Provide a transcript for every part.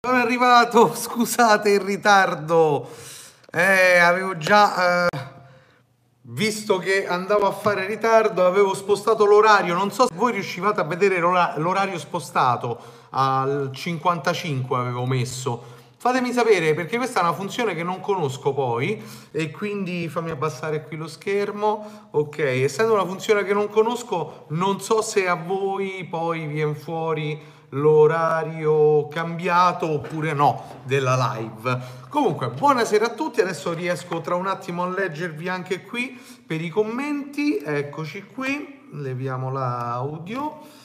Sono arrivato, scusate il ritardo. Eh, avevo già eh, visto che andavo a fare ritardo, avevo spostato l'orario. Non so se voi riuscivate a vedere l'ora- l'orario spostato al 55 avevo messo. Fatemi sapere perché questa è una funzione che non conosco poi e quindi fammi abbassare qui lo schermo. Ok, essendo una funzione che non conosco, non so se a voi poi viene fuori l'orario cambiato oppure no della live. Comunque, buonasera a tutti. Adesso riesco tra un attimo a leggervi anche qui per i commenti. Eccoci qui, leviamo l'audio.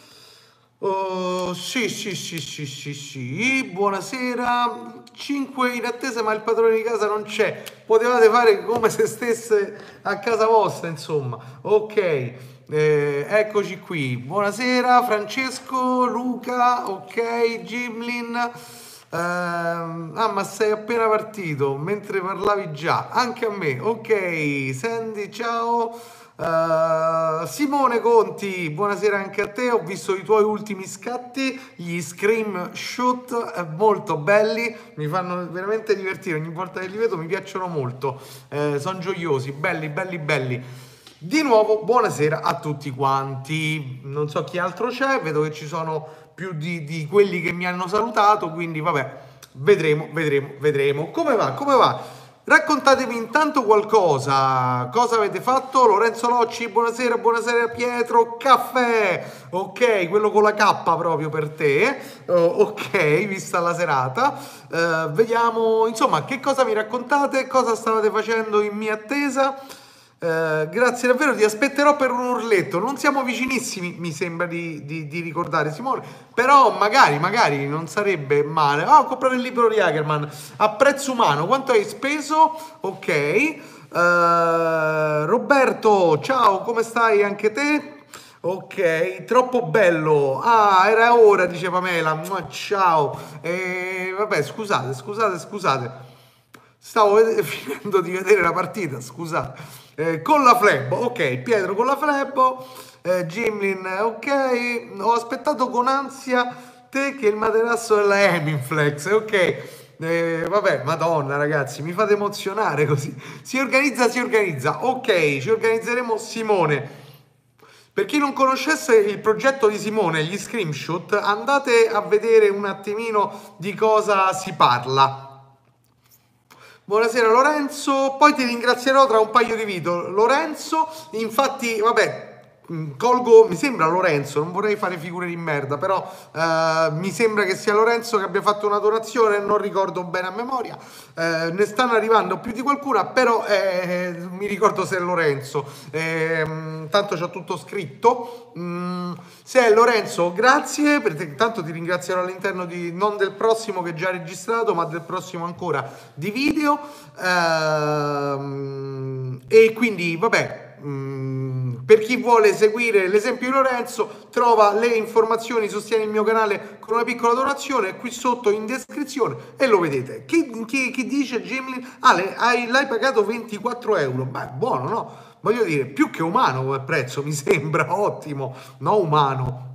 Oh, sì, sì, sì, sì, sì, sì, buonasera. 5 in attesa, ma il padrone di casa non c'è. Potevate fare come se stesse a casa vostra, insomma. Ok, eh, eccoci qui. Buonasera, Francesco, Luca, ok, Gimlin. Eh, ah, ma sei appena partito mentre parlavi già. Anche a me, ok. Sandy, ciao. Uh, Simone Conti, buonasera anche a te. Ho visto i tuoi ultimi scatti, gli scream shoot eh, molto belli, mi fanno veramente divertire. Ogni volta che li vedo mi piacciono molto, uh, sono gioiosi, belli, belli, belli. Di nuovo, buonasera a tutti quanti. Non so chi altro c'è, vedo che ci sono più di, di quelli che mi hanno salutato, quindi vabbè, vedremo, vedremo, vedremo. Come va? Come va? Raccontatemi intanto qualcosa, cosa avete fatto? Lorenzo Locci, buonasera, buonasera Pietro, caffè, ok, quello con la K proprio per te, uh, ok, vista la serata, uh, vediamo, insomma, che cosa mi raccontate, cosa stavate facendo in mia attesa? Uh, grazie davvero, ti aspetterò per un urletto. Non siamo vicinissimi, mi sembra di, di, di ricordare, Simone. Però magari, magari non sarebbe male. Ah, ho comprato il libro di Hagerman a prezzo umano. Quanto hai speso? Ok. Uh, Roberto, ciao, come stai anche te? Ok, troppo bello. Ah, era ora, dice Pamela. Ciao. E, vabbè, scusate, scusate, scusate. Stavo finendo di vedere la partita, scusate. Eh, con la flebo, ok, Pietro con la flebo, eh, Gimlin, ok, ho aspettato con ansia te che il materasso della Heminflex, ok. Eh, vabbè, madonna ragazzi, mi fate emozionare così. Si organizza, si organizza. Ok, ci organizzeremo Simone. Per chi non conoscesse il progetto di Simone, gli screenshot, andate a vedere un attimino di cosa si parla. Buonasera Lorenzo, poi ti ringrazierò tra un paio di video. Lorenzo, infatti, vabbè, colgo, mi sembra Lorenzo, non vorrei fare figure di merda, però eh, mi sembra che sia Lorenzo che abbia fatto una donazione, non ricordo bene a memoria, eh, ne stanno arrivando più di qualcuna, però eh, mi ricordo se è Lorenzo, tanto c'ho tutto scritto. Mm, se è Lorenzo, grazie, perché tanto ti ringrazierò all'interno di, non del prossimo che già registrato, ma del prossimo ancora di video. Ehm, e quindi, vabbè, mm, per chi vuole seguire l'esempio di Lorenzo, trova le informazioni, sostiene il mio canale con una piccola donazione qui sotto in descrizione e lo vedete. Chi, chi, chi dice Gimlin? Ah, l'hai, l'hai pagato 24 euro? Beh, buono, no? voglio dire, più che umano come prezzo, mi sembra ottimo, no umano.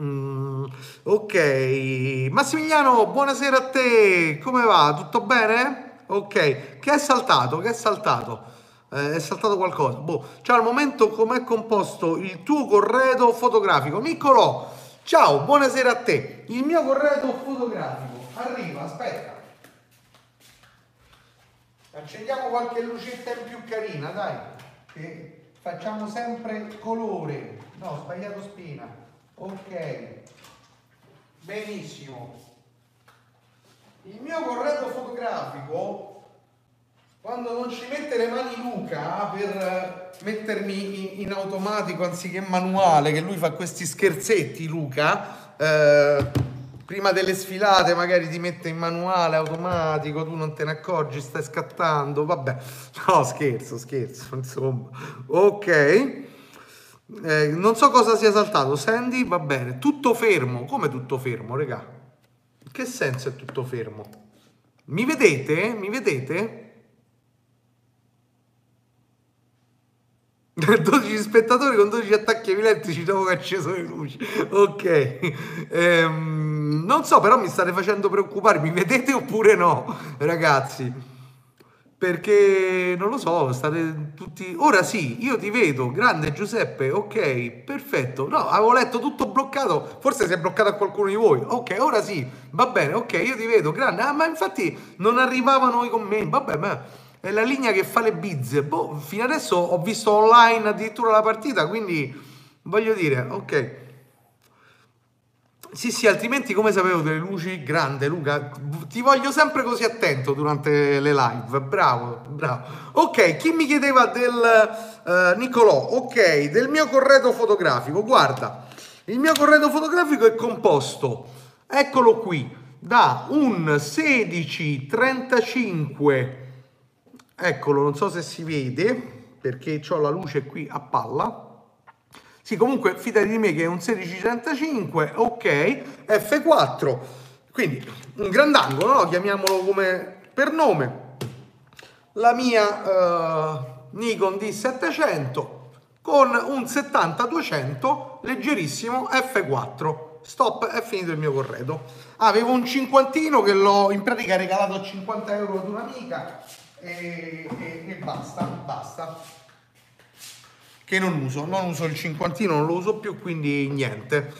Mm, ok, Massimiliano, buonasera a te, come va? Tutto bene? Ok, che è saltato? Che è saltato? Eh, è saltato qualcosa. Boh, cioè al momento com'è composto il tuo corredo fotografico? Niccolò, ciao, buonasera a te. Il mio corredo fotografico arriva, aspetta. Accendiamo qualche lucetta in più carina, dai che facciamo sempre colore. No, sbagliato spina. Ok. Benissimo. Il mio corredo fotografico, quando non ci mette le mani Luca per mettermi in, in automatico anziché manuale, che lui fa questi scherzetti, Luca, eh, prima delle sfilate magari ti mette in manuale automatico, tu non te ne accorgi, stai scattando, vabbè, no scherzo, scherzo, insomma, ok, eh, non so cosa sia saltato, Sandy, va bene, tutto fermo, come tutto fermo, regà? Che senso è tutto fermo? Mi vedete? Mi vedete? 12 spettatori con 12 attacchi epilettici dopo che acceso le luci. Ok. Ehm, non so, però mi state facendo preoccupare, mi vedete oppure no, ragazzi? Perché non lo so, state tutti. Ora sì, io ti vedo, grande Giuseppe, ok, perfetto. No, avevo letto tutto bloccato, forse si è bloccato a qualcuno di voi. Ok, ora sì, va bene, ok, io ti vedo, grande. Ah, ma infatti non arrivavano i commenti, vabbè, ma è la linea che fa le bizze. Boh, fino adesso ho visto online addirittura la partita, quindi voglio dire, ok. Sì, sì, altrimenti come sapevo delle luci? Grande Luca, ti voglio sempre così attento durante le live, bravo, bravo. Ok, chi mi chiedeva del uh, Nicolò? Ok, del mio corredo fotografico, guarda, il mio corredo fotografico è composto, eccolo qui, da un 1635, eccolo, non so se si vede, perché ho la luce qui a palla, sì, comunque fidati di me che è un 1635, ok, F4, quindi un grandangolo, no? chiamiamolo come per nome, la mia uh, Nikon D700 con un 70-200 leggerissimo F4. Stop, è finito il mio corredo. Avevo un cinquantino che l'ho in pratica regalato a 50 euro ad un'amica e, e, e basta, basta. Che non uso, non uso il cinquantino, non lo uso più, quindi niente.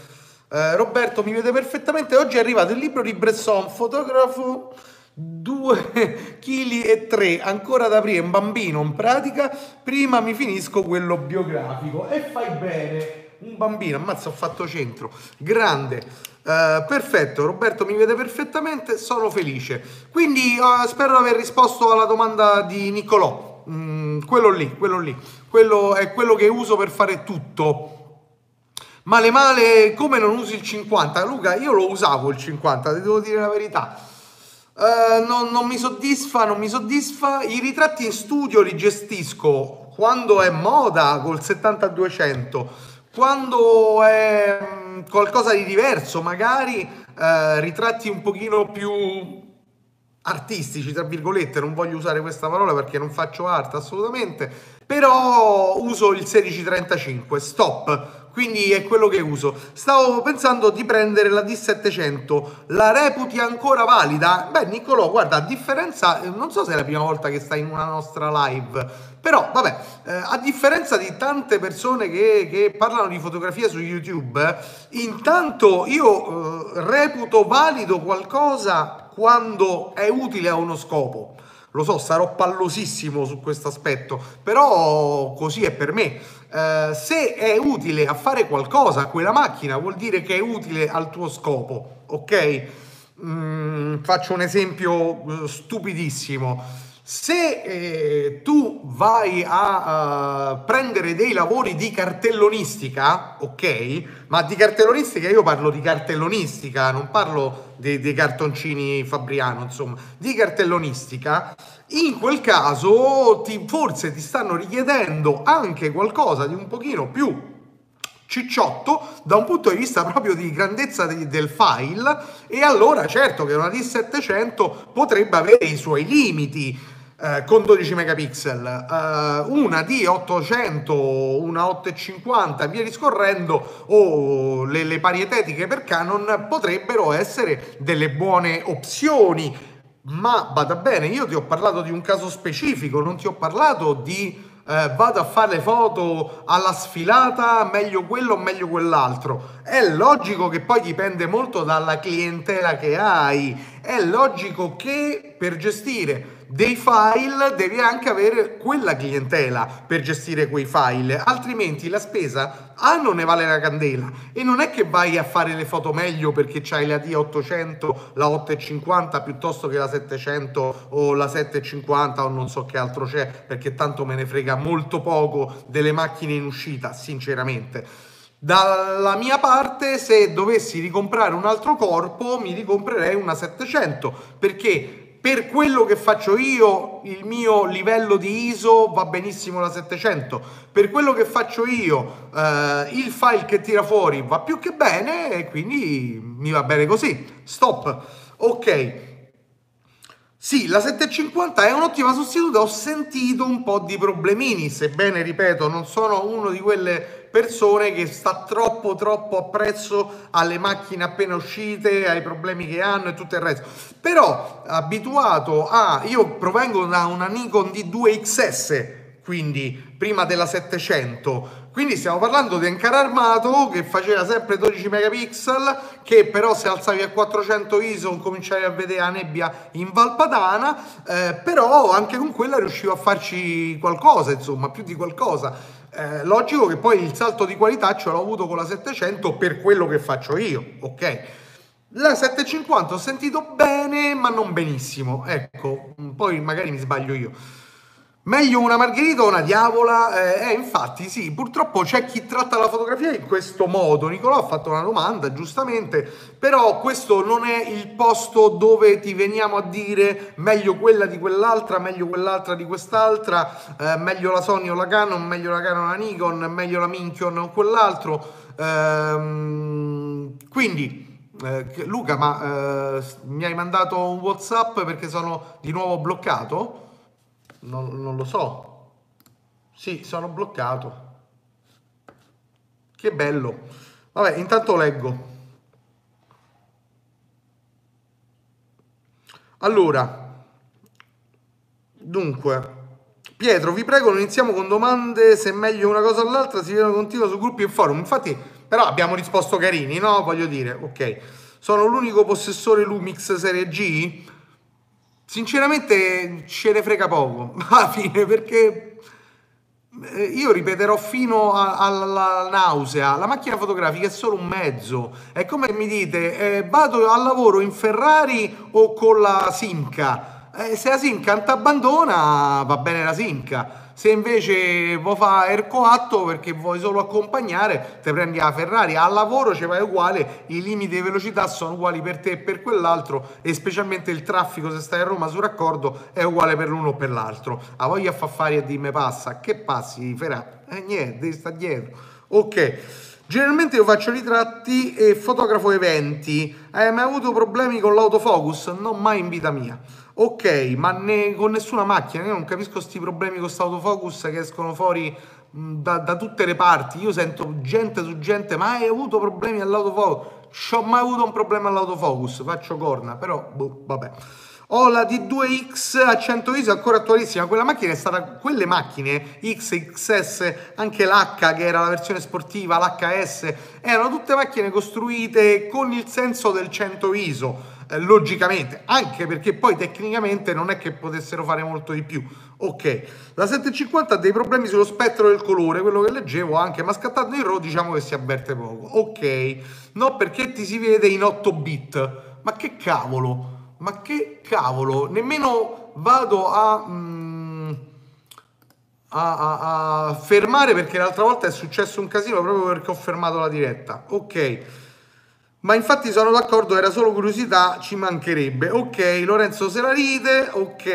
Eh, Roberto mi vede perfettamente, oggi è arrivato il libro di Bresson, fotografo 2 kg e 3, ancora da aprire, un bambino in pratica, prima mi finisco quello biografico. E fai bene, un bambino, ammazza ho fatto centro, grande. Uh, perfetto, Roberto mi vede perfettamente, sono felice. Quindi uh, spero di aver risposto alla domanda di Niccolò. Mm, quello lì, quello lì quello è quello che uso per fare tutto. Male male, come non usi il 50? Luca, io lo usavo il 50, ti devo dire la verità. Uh, non, non, mi soddisfa, non mi soddisfa. I ritratti in studio li gestisco quando è moda col 70-200, quando è qualcosa di diverso, magari uh, ritratti un pochino più artistici, tra virgolette, non voglio usare questa parola perché non faccio arte assolutamente, però uso il 1635, stop, quindi è quello che uso. Stavo pensando di prendere la D700, la reputi ancora valida? Beh, Niccolò, guarda, a differenza, non so se è la prima volta che stai in una nostra live, però vabbè, eh, a differenza di tante persone che, che, parlano di fotografia su YouTube, intanto io eh, reputo valido qualcosa quando è utile a uno scopo. Lo so, sarò pallosissimo su questo aspetto, però così è per me. Eh, se è utile a fare qualcosa quella macchina, vuol dire che è utile al tuo scopo, ok? Mm, faccio un esempio eh, stupidissimo se eh, tu vai a uh, prendere dei lavori di cartellonistica, ok? Ma di cartellonistica io parlo di cartellonistica, non parlo dei, cartoncini Fabriano, insomma, di cartellonistica, in quel caso ti, forse ti stanno richiedendo anche qualcosa di un pochino più cicciotto da un punto di vista proprio di grandezza di, del file e allora certo che una D700 potrebbe avere i suoi limiti eh, con 12 megapixel, eh, una di 800, una 850 via discorrendo o le, le parietetiche per Canon potrebbero essere delle buone opzioni. Ma bada bene, io ti ho parlato di un caso specifico, non ti ho parlato di eh, vado a fare le foto alla sfilata, meglio quello o meglio quell'altro. È logico che poi dipende molto dalla clientela che hai, è logico che per gestire dei file devi anche avere quella clientela per gestire quei file, altrimenti la spesa A non ne vale la candela e non è che vai a fare le foto meglio perché c'hai la D800, la 850 piuttosto che la 700 o la 750 o non so che altro c'è perché tanto me ne frega molto poco delle macchine in uscita, sinceramente. Dalla mia parte, se dovessi ricomprare un altro corpo, mi ricomprerei una 700 perché per quello che faccio io, il mio livello di ISO va benissimo la 700. Per quello che faccio io, eh, il file che tira fuori va più che bene e quindi mi va bene così. Stop. Ok. Sì, la 750 è un'ottima sostituta, ho sentito un po' di problemini, sebbene, ripeto, non sono uno di quelle persone che sta troppo troppo appresso alle macchine appena uscite, ai problemi che hanno e tutto il resto. Però abituato a io provengo da una Nikon D2 XS, quindi prima della 700 quindi stiamo parlando di un carro armato che faceva sempre 12 megapixel, che però se alzavi a 400 ISO cominciavi a vedere la nebbia in Valpadana, eh, però anche con quella riuscivo a farci qualcosa, insomma, più di qualcosa. Eh, logico che poi il salto di qualità ce l'ho avuto con la 700 per quello che faccio io, ok? La 750 ho sentito bene, ma non benissimo. Ecco, poi magari mi sbaglio io. Meglio una margherita o una diavola? Eh, eh, infatti sì, purtroppo c'è chi tratta la fotografia in questo modo. Nicolò ha fatto una domanda, giustamente, però questo non è il posto dove ti veniamo a dire meglio quella di quell'altra, meglio quell'altra di quest'altra, eh, meglio la Sony o la Canon, meglio la Canon o la Nikon, meglio la Minchion o quell'altro. Ehm, quindi, eh, Luca, ma eh, mi hai mandato un WhatsApp perché sono di nuovo bloccato? Non, non lo so. Sì, sono bloccato. Che bello. Vabbè, intanto leggo. Allora, dunque, Pietro, vi prego, non iniziamo con domande, se è meglio una cosa o l'altra, si vedono continua su gruppi e forum. Infatti, però abbiamo risposto carini, no? Voglio dire, ok. Sono l'unico possessore Lumix Serie G? Sinceramente ce ne frega poco alla fine perché eh, io ripeterò fino alla nausea, la macchina fotografica è solo un mezzo, è come mi dite, eh, vado al lavoro in Ferrari o con la Simca, eh, se la Simca ti abbandona va bene la Simca, se invece vuoi fare Erco Atto perché vuoi solo accompagnare, ti prendi la Ferrari. Al lavoro ci vai uguale, i limiti di velocità sono uguali per te e per quell'altro e specialmente il traffico se stai a Roma su raccordo è uguale per l'uno o per l'altro. A voglia fa fare e dimmi passa, che passi Ferrari? Eh niente, devi stare dietro. Ok. Generalmente io faccio ritratti e fotografo eventi. Hai mai avuto problemi con l'autofocus? Non mai in vita mia. Ok, ma ne, con nessuna macchina, io non capisco questi problemi con questo autofocus che escono fuori da, da, tutte le parti. Io sento gente su gente, ma hai avuto problemi all'autofocus? Ho mai avuto un problema all'autofocus, faccio corna, però boh, vabbè. Ho la D2X a 100 ISO ancora attualissima. Quella macchina è stata. Quelle macchine X, XS, anche l'H che era la versione sportiva, l'HS, erano tutte macchine costruite con il senso del 100 ISO eh, logicamente, anche perché poi tecnicamente non è che potessero fare molto di più. Ok, la 750 ha dei problemi sullo spettro del colore, quello che leggevo anche, ma scattato in RAW diciamo che si avverte poco. Ok, no perché ti si vede in 8 bit, ma che cavolo, ma che cavolo, nemmeno vado a... Mm, a, a, a fermare perché l'altra volta è successo un casino proprio perché ho fermato la diretta. Ok. Ma infatti sono d'accordo, era solo curiosità, ci mancherebbe. Ok, Lorenzo se la ride, ok.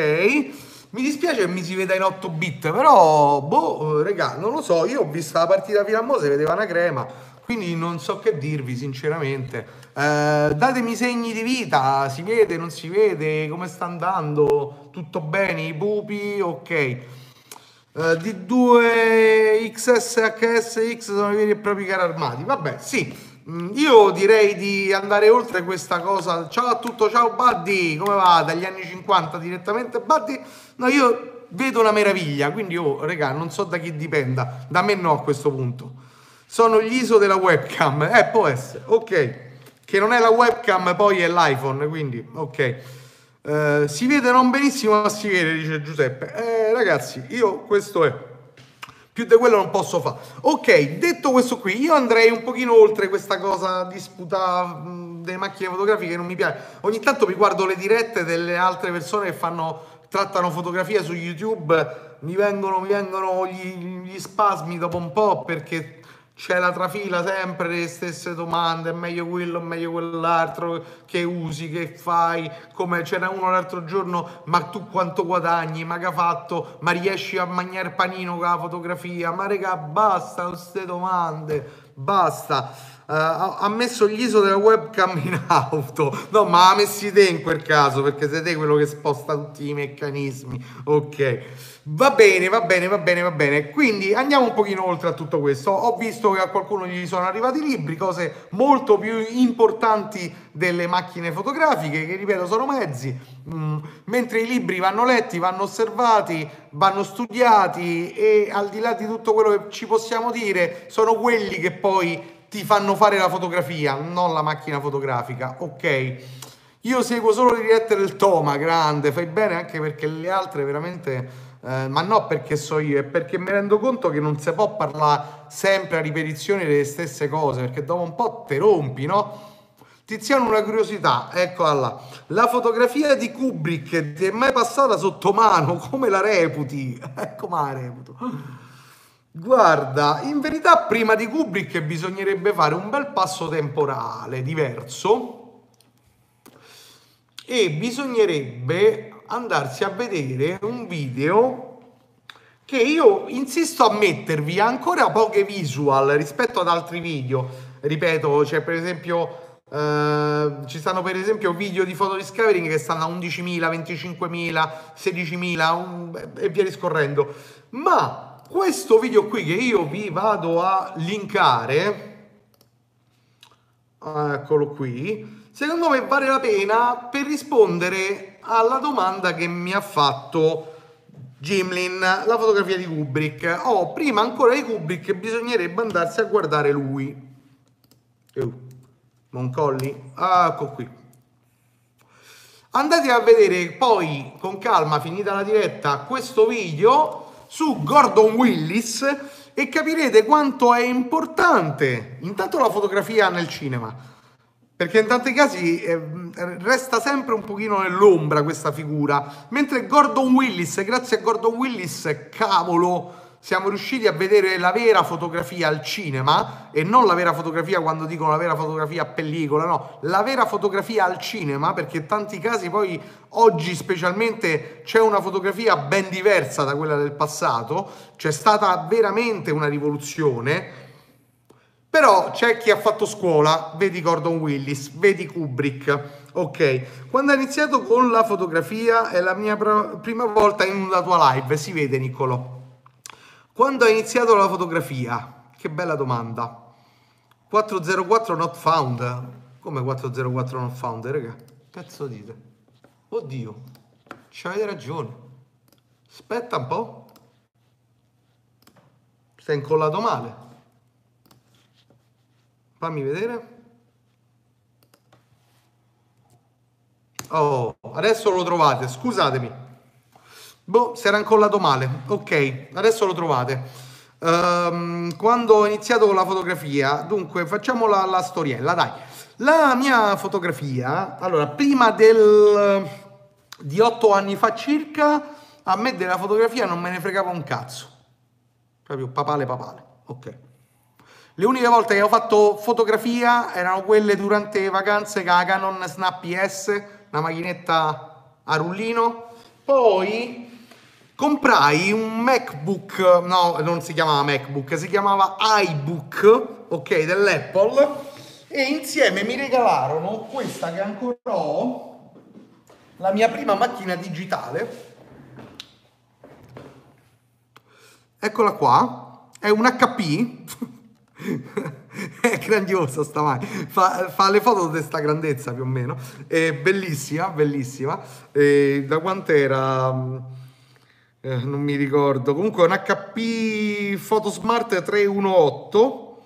Mi dispiace che mi si veda in 8 bit, però, boh, regà, non lo so. Io ho visto la partita fino a mo', si vedeva una crema, quindi non so che dirvi, sinceramente. Eh, datemi segni di vita, si vede, non si vede, come sta andando, tutto bene, i pupi, ok. Eh, D2 XS HSX sono i veri e propri carri armati, vabbè, sì. Mm, io direi di andare oltre questa cosa. Ciao a tutto, ciao Buddy, come va? Dagli anni 50 direttamente Buddy? No, io vedo una meraviglia, quindi oh, regà, non so da chi dipenda. Da me no a questo punto. Sono gli ISO della webcam. Eh, può essere. Ok. Che non è la webcam, poi è l'iPhone, quindi ok. Uh, si vede non benissimo, ma si vede, dice Giuseppe. Eh, ragazzi, io questo è. Più di quello non posso fare. Ok, detto questo qui, io andrei un pochino oltre questa cosa disputa delle macchine fotografiche, non mi piace. Ogni tanto mi guardo le dirette delle altre persone che fanno, trattano fotografia su YouTube, mi vengono, mi vengono gli, gli spasmi dopo un po' perché c'è la trafila sempre le stesse domande, è meglio quello, è meglio quell'altro, che usi, che fai, come c'era uno l'altro giorno, ma tu quanto guadagni, ma che ha fatto, ma riesci a mangiare panino con la fotografia, ma raga basta queste domande, basta. Uh, ha messo gli ISO della webcam in auto. No, ma ha messi te in quel caso perché sei te quello che sposta tutti i meccanismi. Ok. Va bene, va bene, va bene, va bene. Quindi andiamo un pochino oltre a tutto questo. Ho visto che a qualcuno gli sono arrivati libri, cose molto più importanti delle macchine fotografiche, che ripeto sono mezzi, mm, mentre i libri vanno letti, vanno osservati, vanno studiati e al di là di tutto quello che ci possiamo dire, sono quelli che poi ti fanno fare la fotografia, non la macchina fotografica, ok? Io seguo solo le dirette del Toma, grande, fai bene anche perché le altre veramente eh, ma no perché so io, è perché mi rendo conto che non si può parlare sempre a ripetizione delle stesse cose, perché dopo un po' te rompi, no? Tiziano, una curiosità, eccola là. La fotografia di Kubrick ti è mai passata sotto mano? Come la reputi? Ecco, ma la reputo. Guarda, in verità prima di Kubrick bisognerebbe fare un bel passo temporale diverso e bisognerebbe andarsi a vedere un video che io insisto a mettervi ancora poche visual rispetto ad altri video. Ripeto, c'è per esempio Uh, ci stanno per esempio video di photo discovering che stanno a 11.000, 25.000, 16.000 un, e via discorrendo. Ma questo video qui che io vi vado a linkare, eccolo qui, secondo me vale la pena per rispondere alla domanda che mi ha fatto Gimlin, la fotografia di Kubrick. Oh, prima ancora di Kubrick bisognerebbe andarsi a guardare lui. Uh, Moncolli? Ah, ecco qui. Andate a vedere poi con calma, finita la diretta, questo video su Gordon Willis e capirete quanto è importante intanto la fotografia nel cinema perché in tanti casi eh, resta sempre un pochino nell'ombra questa figura, mentre Gordon Willis, grazie a Gordon Willis, cavolo, siamo riusciti a vedere la vera fotografia al cinema e non la vera fotografia quando dicono la vera fotografia a pellicola, no, la vera fotografia al cinema perché in tanti casi poi oggi specialmente c'è una fotografia ben diversa da quella del passato, c'è stata veramente una rivoluzione però c'è chi ha fatto scuola, vedi Gordon Willis, vedi Kubrick, ok. Quando ha iniziato con la fotografia è la mia pr- prima volta in una tua live, si vede Niccolò. Quando ha iniziato la fotografia? Che bella domanda. 404 not found. Come 404 not found, raga? Cazzo dite? Oddio, ci avete ragione. Aspetta un po'. Sei incollato male. Fammi vedere. Oh, adesso lo trovate, scusatemi. Boh, si era incollato male. Ok, adesso lo trovate. Um, quando ho iniziato con la fotografia, dunque facciamo la, la storiella, dai. La mia fotografia, allora, prima del, di otto anni fa circa, a me della fotografia non me ne fregava un cazzo. Proprio papale papale, ok. Le uniche volte che ho fatto fotografia erano quelle durante le vacanze con la Canon Snap S, una macchinetta a rullino. Poi comprai un MacBook, no, non si chiamava MacBook, si chiamava iBook, ok, dell'Apple. E insieme mi regalarono questa che ancora ho, la mia prima macchina digitale. Eccola qua, è un HP è grandiosa stamani fa, fa, le foto di questa grandezza più o meno è bellissima bellissima e da quant'era eh, non mi ricordo comunque un HP Photosmart 318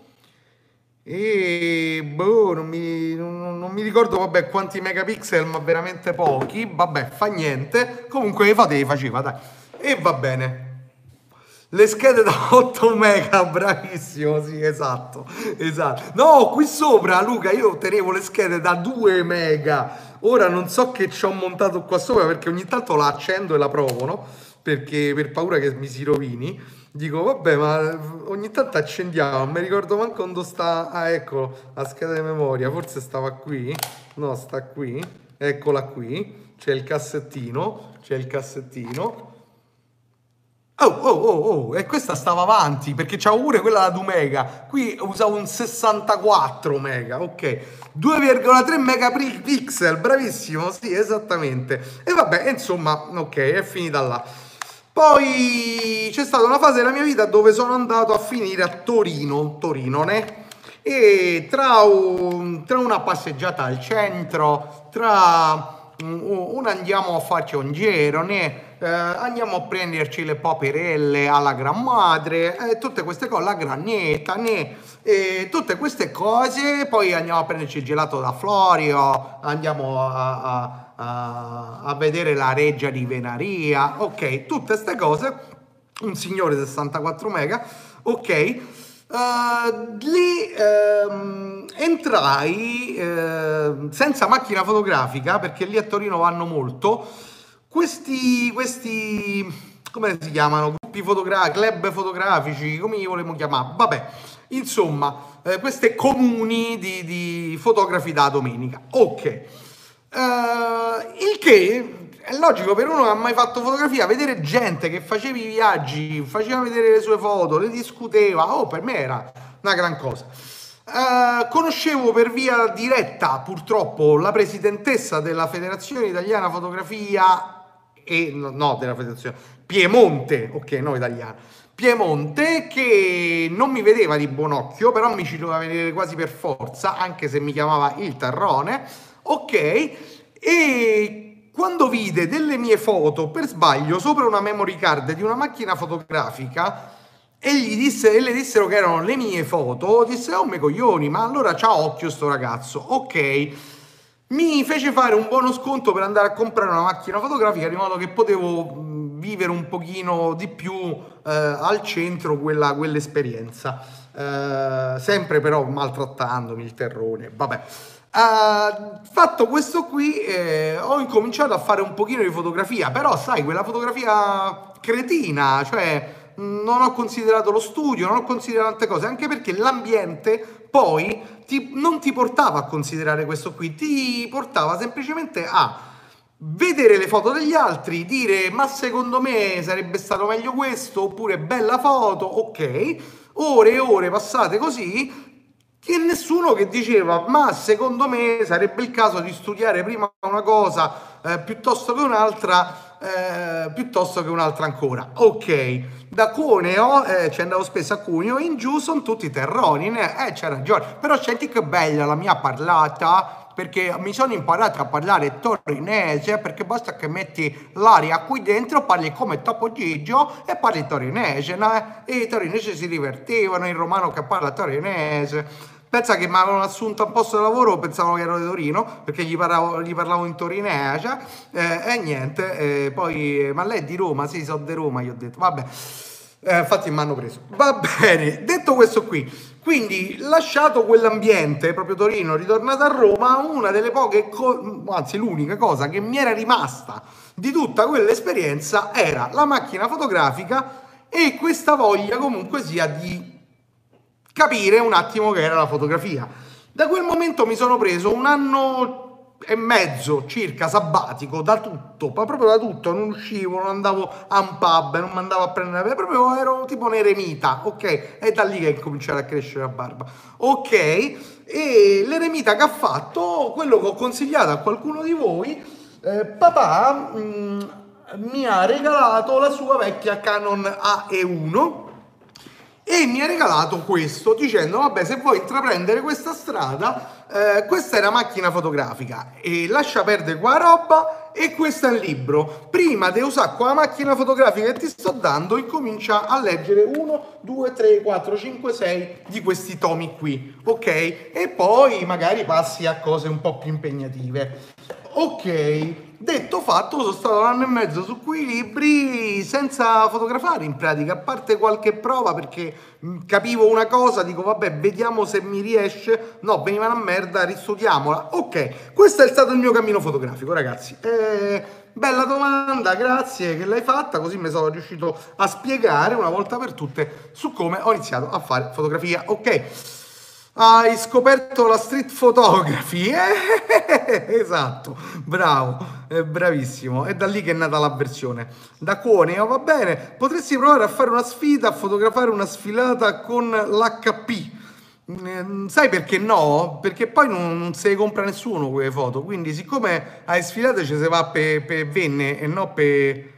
e boh, non mi, non, non mi, ricordo vabbè quanti megapixel ma veramente pochi vabbè fa niente comunque le fate faceva dai e va bene le schede da 8 mega, bravissimo, sì, esatto, esatto. No, qui sopra, Luca, io tenevo le schede da 2 mega. Ora non so che ci ho montato qua sopra perché ogni tanto la accendo e la provo, no? Perché per paura che mi si rovini. Dico, vabbè, ma ogni tanto accendiamo, non mi ricordo manco dove sta... Ah, ecco, la scheda di memoria, forse stava qui. No, sta qui. Eccola qui. C'è il cassettino, c'è il cassettino Oh, oh, oh, oh, e questa stava avanti perché c'avevo pure quella da 2 mega. Qui usavo un 64 mega, ok. 2,3 megapixel, bravissimo, sì, esattamente. E vabbè, insomma, ok, è finita là. Poi c'è stata una fase della mia vita dove sono andato a finire a Torino, Torino, ne? E tra, un, tra una passeggiata al centro, tra un andiamo a farci un giro, né? Eh, andiamo a prenderci le paperelle alla gran madre, eh, tutte queste cose, la granetta, né? E tutte queste cose, poi andiamo a prenderci il gelato da Florio, andiamo a, a, a, vedere la reggia di Venaria, ok, tutte queste cose, un signore 64 mega, ok, Uh, lì uh, entrai uh, senza macchina fotografica perché lì a Torino vanno molto. Questi, questi come si chiamano? Gruppi fotografici club fotografici come li volevo chiamare? Vabbè insomma eh, queste comuni di, di, fotografi da domenica. Ok eh, il che è logico per uno che ha mai fatto fotografia, vedere gente che faceva i viaggi, faceva vedere le sue foto, le discuteva, oh, per me era una gran cosa. Uh, conoscevo per via diretta, purtroppo, la presidentessa della Federazione Italiana Fotografia e no, della Federazione Piemonte, ok, no italiana. Piemonte che non mi vedeva di buon occhio, però mi ci doveva vedere quasi per forza, anche se mi chiamava il Tarrone, ok, e quando vide delle mie foto per sbaglio sopra una memory card di una macchina fotografica e, gli disse, e le dissero che erano le mie foto, disse oh me coglioni, ma allora c'ha occhio sto ragazzo, ok. Mi fece fare un buono sconto per andare a comprare una macchina fotografica di modo che potevo vivere un pochino di più eh, al centro quella, quell'esperienza. Eh, sempre però maltrattandomi il terrone, vabbè. Uh, fatto questo qui eh, ho incominciato a fare un pochino di fotografia, però sai, quella fotografia cretina, cioè non ho considerato lo studio, non ho considerato tante cose, anche perché l'ambiente poi ti, non ti portava a considerare questo qui, ti portava semplicemente a vedere le foto degli altri, dire ma secondo me sarebbe stato meglio questo, oppure bella foto, ok, ore e ore passate così e nessuno che diceva ma secondo me sarebbe il caso di studiare prima una cosa eh, piuttosto che un'altra eh, piuttosto che un'altra ancora. Ok da Cuneo eh, ci andavo spesso a Cuneo in giù sono tutti terroni eh c'è ragione. Però senti che bella la mia parlata perché mi sono imparato a parlare torinese perché basta che metti l'aria qui dentro parli come Topo Gigio e parli torinese no? e i torinesi si divertivano il romano che parla torinese Pensa che mi avevano assunto a posto di lavoro, pensavano che ero di Torino, perché gli parlavo, gli parlavo in torinese, eh, e niente, eh, poi, ma lei è di Roma? Sì, sono di Roma, gli ho detto, vabbè, eh, infatti mi hanno preso. Va bene, detto questo qui, quindi lasciato quell'ambiente, proprio Torino, ritornato a Roma, una delle poche, co- anzi l'unica cosa che mi era rimasta di tutta quell'esperienza era la macchina fotografica e questa voglia comunque sia di capire un attimo che era la fotografia. Da quel momento mi sono preso un anno e mezzo circa sabbatico da tutto, ma proprio da tutto, non uscivo, non andavo a un pub, non andavo a prendere, proprio ero tipo un eremita, ok? È da lì che è cominciato a crescere la barba, ok? E l'eremita che ha fatto, quello che ho consigliato a qualcuno di voi, eh, papà mh, mm, mi ha regalato la sua vecchia Canon AE1 e mi ha regalato questo dicendo vabbè se vuoi intraprendere questa strada eh, questa è una macchina fotografica. E lascia perdere qua roba e questo è un libro. Prima di usare qua la macchina fotografica che ti sto dando incomincia a leggere 1 2 3 4 5 6 di questi tomi qui ok? E poi magari passi a cose un po' più impegnative. Ok Detto fatto, sono stato un anno e mezzo su quei libri senza fotografare in pratica, a parte qualche prova perché mm, capivo una cosa, dico vabbè, vediamo se mi riesce. No, veniva una merda, ristudiamola. Ok, questo è stato il mio cammino fotografico, ragazzi. Eh, bella domanda, grazie che l'hai fatta, così mi sono riuscito a spiegare una volta per tutte su come ho iniziato a fare fotografia. Ok. Hai scoperto la street photography? Eh, esatto, bravo, eh, bravissimo. È da lì che è nata l'avversione. Da Cuone, oh, va bene. Potresti provare a fare una sfida, a fotografare una sfilata con l'HP. Mm, sai perché no? Perché poi non, non se le compra nessuno quelle foto. Quindi, siccome hai sfilate ci si va per pe venne e non per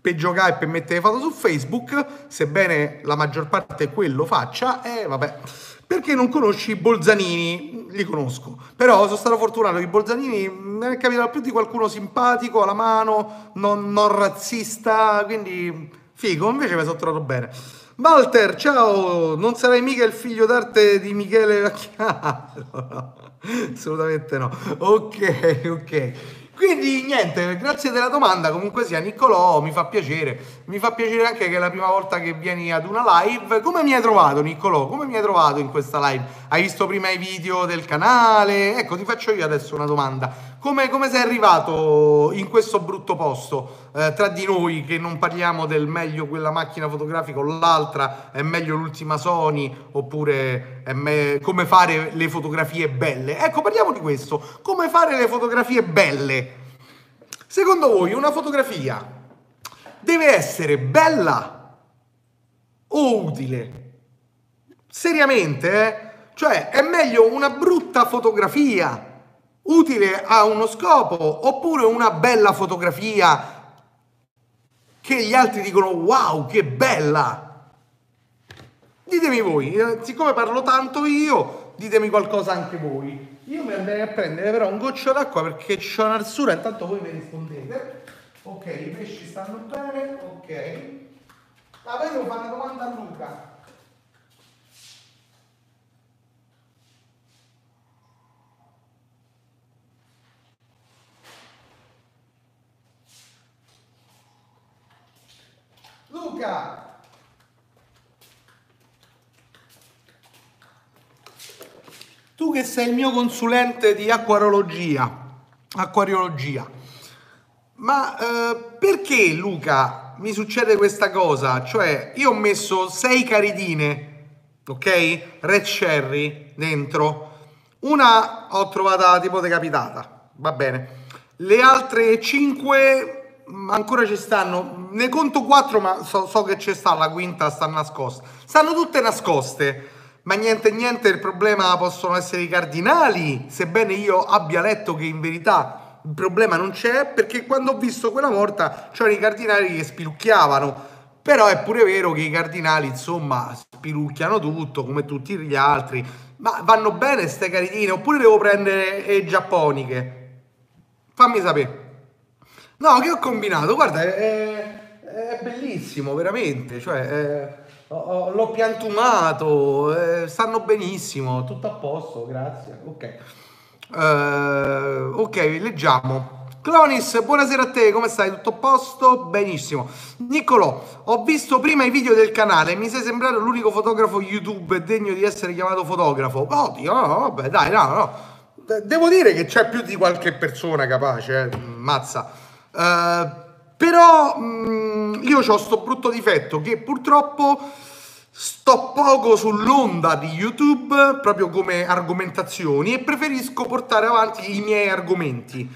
per giocare e per mettere foto su Facebook, sebbene la maggior parte quello faccia, e eh, vabbè. Perché non conosci Bolzanini? Li conosco. Però sono stato fortunato che Bolzanini mi è capitato più di qualcuno simpatico, alla mano, non, non razzista, quindi figo, invece mi sono trovato bene. Walter, ciao, non sarai mica il figlio d'arte di Michele Vacchiaro? Assolutamente no. Ok, ok. Quindi niente, grazie della domanda, comunque sia Niccolò, mi fa piacere, mi fa piacere anche che è la prima volta che vieni ad una live. Come mi hai trovato Niccolò? Come mi hai trovato in questa live? Hai visto prima i video del canale? Ecco, ti faccio io adesso una domanda. Come, come sei arrivato in questo brutto posto? Eh, tra di noi che non parliamo del meglio quella macchina fotografica o l'altra, è meglio l'ultima Sony oppure me- come fare le fotografie belle? Ecco, parliamo di questo. Come fare le fotografie belle? Secondo voi una fotografia deve essere bella o utile? Seriamente, eh? Cioè, è meglio una brutta fotografia utile a uno scopo oppure una bella fotografia che gli altri dicono wow che bella ditemi voi eh, siccome parlo tanto io ditemi qualcosa anche voi io mi andrei a prendere però un goccio d'acqua perché c'è un'arsura intanto voi mi rispondete ok i pesci stanno bene ok poi devo fare una domanda a Luca Luca! Tu che sei il mio consulente di acquarologia, acquariologia, ma eh, perché Luca mi succede questa cosa? Cioè, io ho messo sei caridine, ok? Red Cherry dentro. Una ho trovata tipo decapitata, va bene. Le altre cinque ancora ci stanno, ne conto quattro, ma so, so che c'è sta la quinta, sta nascosta. Stanno tutte nascoste, ma niente niente, il problema possono essere i cardinali, sebbene io abbia letto che in verità il problema non c'è, perché quando ho visto quella morta c'erano i cardinali che spilucchiavano. Però è pure vero che i cardinali, insomma, spilucchiano tutto, come tutti gli altri. Ma vanno bene ste caritine, oppure devo prendere le giapponiche? Fammi sapere. No, che ho combinato? Guarda, è, è bellissimo, veramente. Cioè, è, ho, l'ho piantumato, è, stanno benissimo, tutto a posto, grazie. Ok. Uh, ok, leggiamo. Clonis, buonasera a te, come stai? Tutto a posto? Benissimo. Niccolò, ho visto prima i video del canale, mi sei sembrato l'unico fotografo YouTube degno di essere chiamato fotografo. Oddio, no, vabbè, dai, no, no. Devo dire che c'è più di qualche persona capace, eh, mazza. Uh, però mh, mm, io ho questo brutto difetto che purtroppo sto poco sull'onda di YouTube proprio come argomentazioni e preferisco portare avanti i miei argomenti.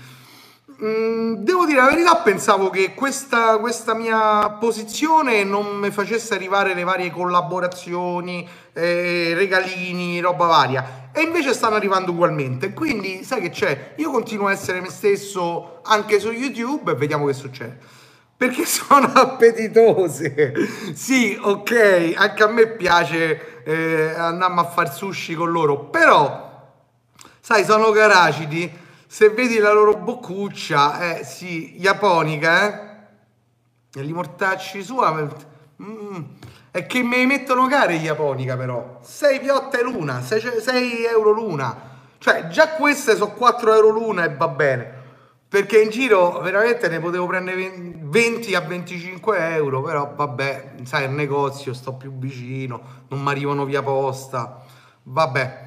Mm, devo dire la verità, pensavo che questa, questa, mia posizione non mi facesse arrivare le varie collaborazioni, eh, regalini, roba varia e invece stanno arrivando ugualmente. Quindi, sai che c'è? Io continuo a essere me stesso anche su YouTube e vediamo che succede. Perché sono appetitose. sì, ok, anche a me piace eh, andiamo a far sushi con loro, però, sai, sono caracidi. Se vedi la loro boccuccia, eh sì, japonica, eh? E li mortacci sua... Mm, è che mi mettono cari japonica però. 6 piotte l'una, 6, 6 euro l'una. Cioè già queste sono 4 euro l'una e va bene. Perché in giro veramente ne potevo prendere 20 a 25 euro, però vabbè, sai, il negozio sto più vicino, non mi arrivano via posta. Vabbè.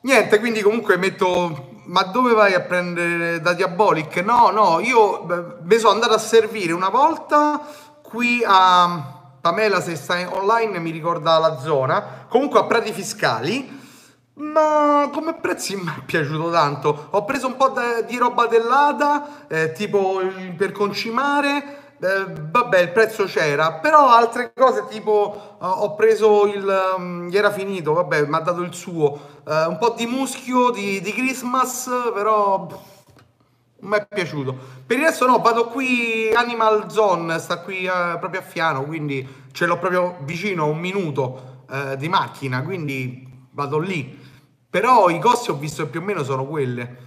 Niente, quindi comunque metto... Ma dove vai a prendere da Diabolic? No, no, io mi sono andato a servire una volta qui a Pamela se stai online mi ricorda la zona, comunque a Prati Fiscali Ma come prezzi mi è piaciuto tanto. Ho preso un po' de- di roba dell'Ada, eh, tipo per concimare. Eh, vabbè, il prezzo c'era, però altre cose tipo eh, ho preso il. um, era finito, vabbè, mi ha dato il suo. eh, un po' di muschio di, di Christmas, però. pff, mi è piaciuto. Per il resto no, vado qui Animal Zone, sta qui eh, proprio a Fiano, quindi ce l'ho proprio vicino, un minuto di macchina, quindi vado lì. Però i costi ho visto più o meno sono quelle.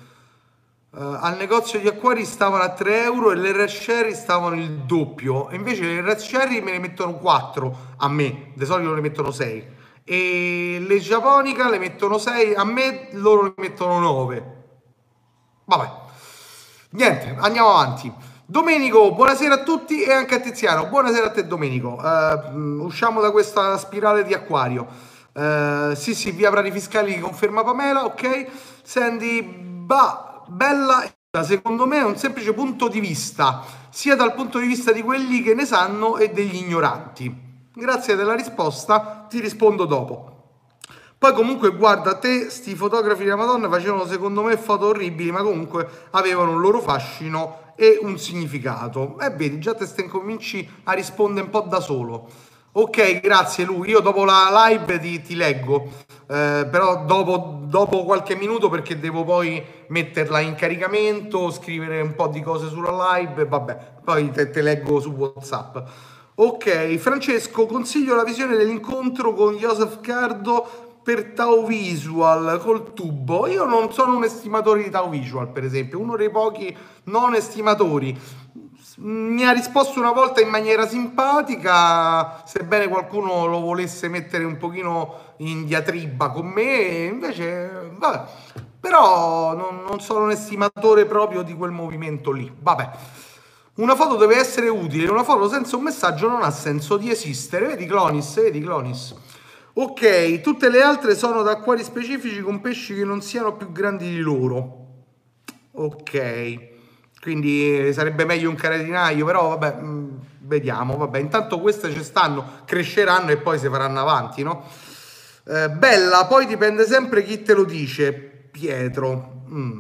Eh, al negozio di acquari stavano a 3 euro e le red cherry stavano il doppio. E invece le red cherry me ne mettono 4 a me, di solito ne mettono 6. E le giaponica le mettono 6, a me loro ne mettono 9. Vabbè. Niente, andiamo avanti. Domenico, buonasera a tutti e anche a Tiziano. Buonasera a te, Domenico. Mh, usciamo da questa spirale di acquario. Eh, sì, sì, via Prati Fiscali, conferma Pamela, ok. Sandy, bah, bella. Secondo me è un semplice punto di vista, sia dal punto di vista di quelli che ne sanno e degli ignoranti. Grazie della risposta, ti rispondo dopo. Poi comunque guarda te, sti fotografi della Madonna facevano secondo me foto orribili, ma comunque avevano un loro fascino e un significato. E vedi, già te stai cominci a rispondere un po' da solo. Ok, grazie Lu, io dopo la live ti, ti leggo, eh, però dopo, dopo qualche minuto perché devo poi metterla in caricamento, scrivere un po' di cose sulla live, vabbè, poi te, te leggo su WhatsApp. Ok, Francesco, consiglio la visione dell'incontro con Joseph Cardo per Tau Visual col tubo. Io non sono un estimatore di Tau Visual, per esempio, uno dei pochi non estimatori. Mi ha risposto una volta in maniera simpatica, sebbene qualcuno lo volesse mettere un pochino in diatriba con me, invece, vabbè. Però non, non sono un estimatore proprio di quel movimento lì. Vabbè. Una foto deve essere utile, una foto senza un messaggio non ha senso di esistere. Vedi Clonis, vedi Clonis. Ok, tutte le altre sono da acquari specifici con pesci che non siano più grandi di loro. Ok, quindi sarebbe meglio un caratinaio, però vabbè, mh, vediamo, vabbè. Intanto queste ci stanno, cresceranno e poi si faranno avanti, no? Eh, bella, poi dipende sempre chi te lo dice, Pietro. Mm.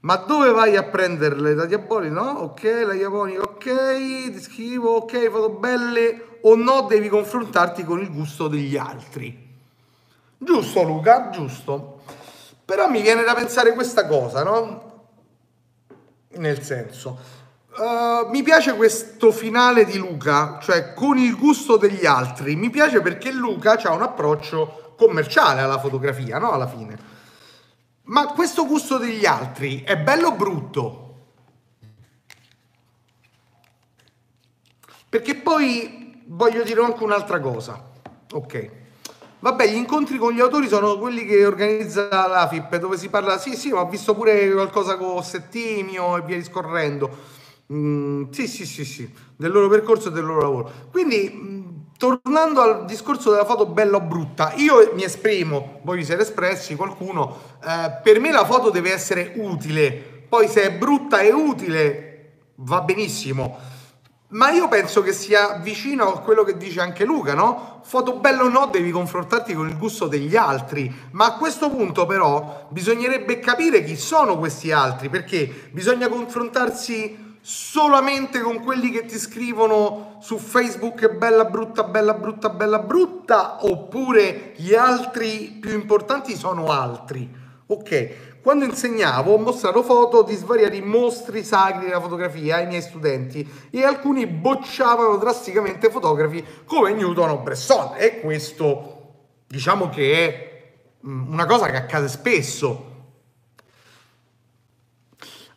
Ma dove vai a prenderle? Da Diaboli, no? Ok, la Diabonica, ok, ti scrivo, ok, foto belle o no, devi confrontarti con il gusto degli altri. Giusto Luca, giusto. Però mi viene da pensare questa cosa, no? Nel senso, uh, mi piace questo finale di Luca, cioè con il gusto degli altri. Mi piace perché Luca ha un approccio commerciale alla fotografia, no? Alla fine. Ma questo gusto degli altri è bello o brutto? Perché poi voglio dire anche un'altra cosa. Ok. Vabbè, gli incontri con gli autori sono quelli che organizza la FIP, dove si parla, sì, sì, ho visto pure qualcosa con Settimio e via discorrendo. Mm, sì, sì, sì, sì, del loro percorso e del loro lavoro. Quindi, mh, tornando al discorso della foto bella o brutta, io mi esprimo, voi vi siete espressi, qualcuno, eh, per me la foto deve essere utile, poi se è brutta e utile va benissimo. Ma io penso che sia vicino a quello che dice anche Luca, no? Foto bello o no, devi confrontarti con il gusto degli altri. Ma a questo punto, però, bisognerebbe capire chi sono questi altri, perché bisogna confrontarsi solamente con quelli che ti scrivono su Facebook bella brutta, bella brutta, bella brutta, oppure gli altri più importanti sono altri. Ok, quando insegnavo ho mostrato foto di svariati mostri sacri della fotografia ai miei studenti e alcuni bocciavano drasticamente fotografi come Newton o Bresson e questo diciamo che è mm, una cosa che accade spesso.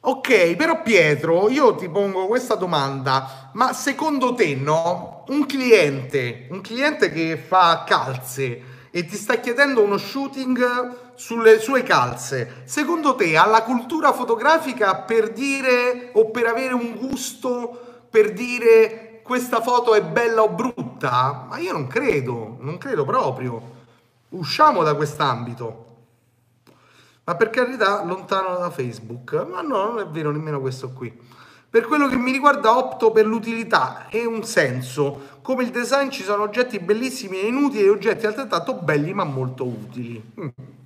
Ok, però Pietro, io ti pongo questa domanda, ma secondo te no? Un cliente, un cliente che fa calze e ti sta chiedendo uno shooting sulle sue calze, secondo te ha la cultura fotografica per dire o per avere un gusto per dire questa foto è bella o brutta? Ma io non credo, non credo proprio. Usciamo da quest'ambito. Ma per carità, lontano da Facebook. Ma no, non è vero nemmeno questo qui. Per quello che mi riguarda opto per l'utilità e un senso. Come il design ci sono oggetti bellissimi e inutili e oggetti altrettanto belli ma molto utili. Mm.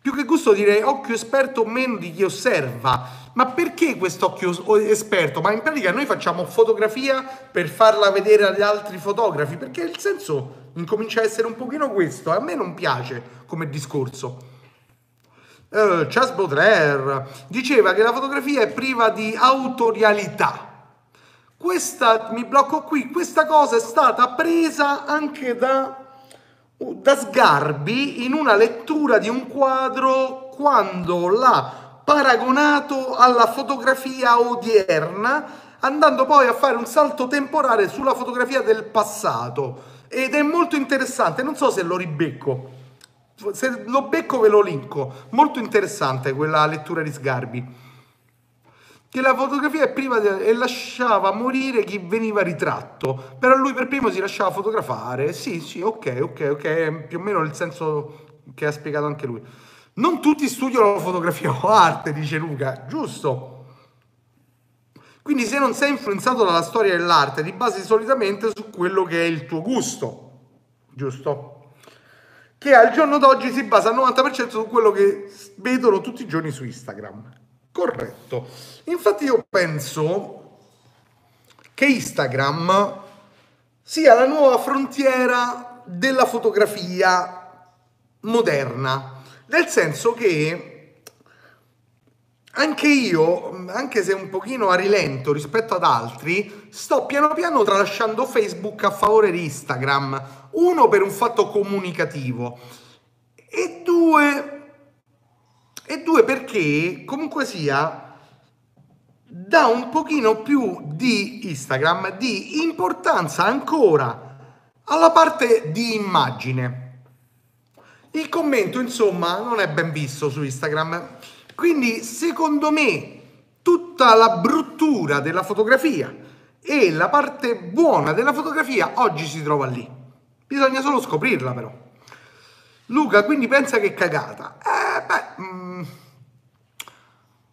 Più che gusto direi occhio esperto meno di chi osserva. Ma perché questo occhio esperto? Ma in pratica noi facciamo fotografia per farla vedere agli altri fotografi, perché il senso incomincia a essere un pochino questo. A me non piace come discorso. Uh, Charles Baudelaire diceva che la fotografia è priva di autorialità. Questa, mi blocco qui, questa cosa è stata presa anche da da Sgarbi in una lettura di un quadro quando l'ha paragonato alla fotografia odierna, andando poi a fare un salto temporale sulla fotografia del passato. Ed è molto interessante, non so se lo ribecco, se lo becco ve lo linko, molto interessante quella lettura di Sgarbi che la fotografia è priva di, e lasciava morire chi veniva ritratto, però lui per primo si lasciava fotografare. Sì, sì, ok, ok, ok, più o meno il senso che ha spiegato anche lui. Non tutti studiano fotografia o arte, dice Luca, giusto? Quindi se non sei influenzato dalla storia dell'arte, ti basi solitamente su quello che è il tuo gusto, giusto? Che al giorno d'oggi si basa al 90% su quello che vedono tutti i giorni su Instagram. Corretto. Infatti io penso che Instagram sia la nuova frontiera della fotografia moderna, nel senso che anche io, anche se un pochino a rilento rispetto ad altri, sto piano piano tralasciando Facebook a favore di Instagram. Uno per un fatto comunicativo e due e due perché comunque sia dà un pochino più di Instagram di importanza ancora alla parte di immagine. Il commento, insomma, non è ben visto su Instagram. Quindi, secondo me, tutta la bruttura della fotografia e la parte buona della fotografia oggi si trova lì. Bisogna solo scoprirla, però. Luca, quindi pensa che cagata. Eh,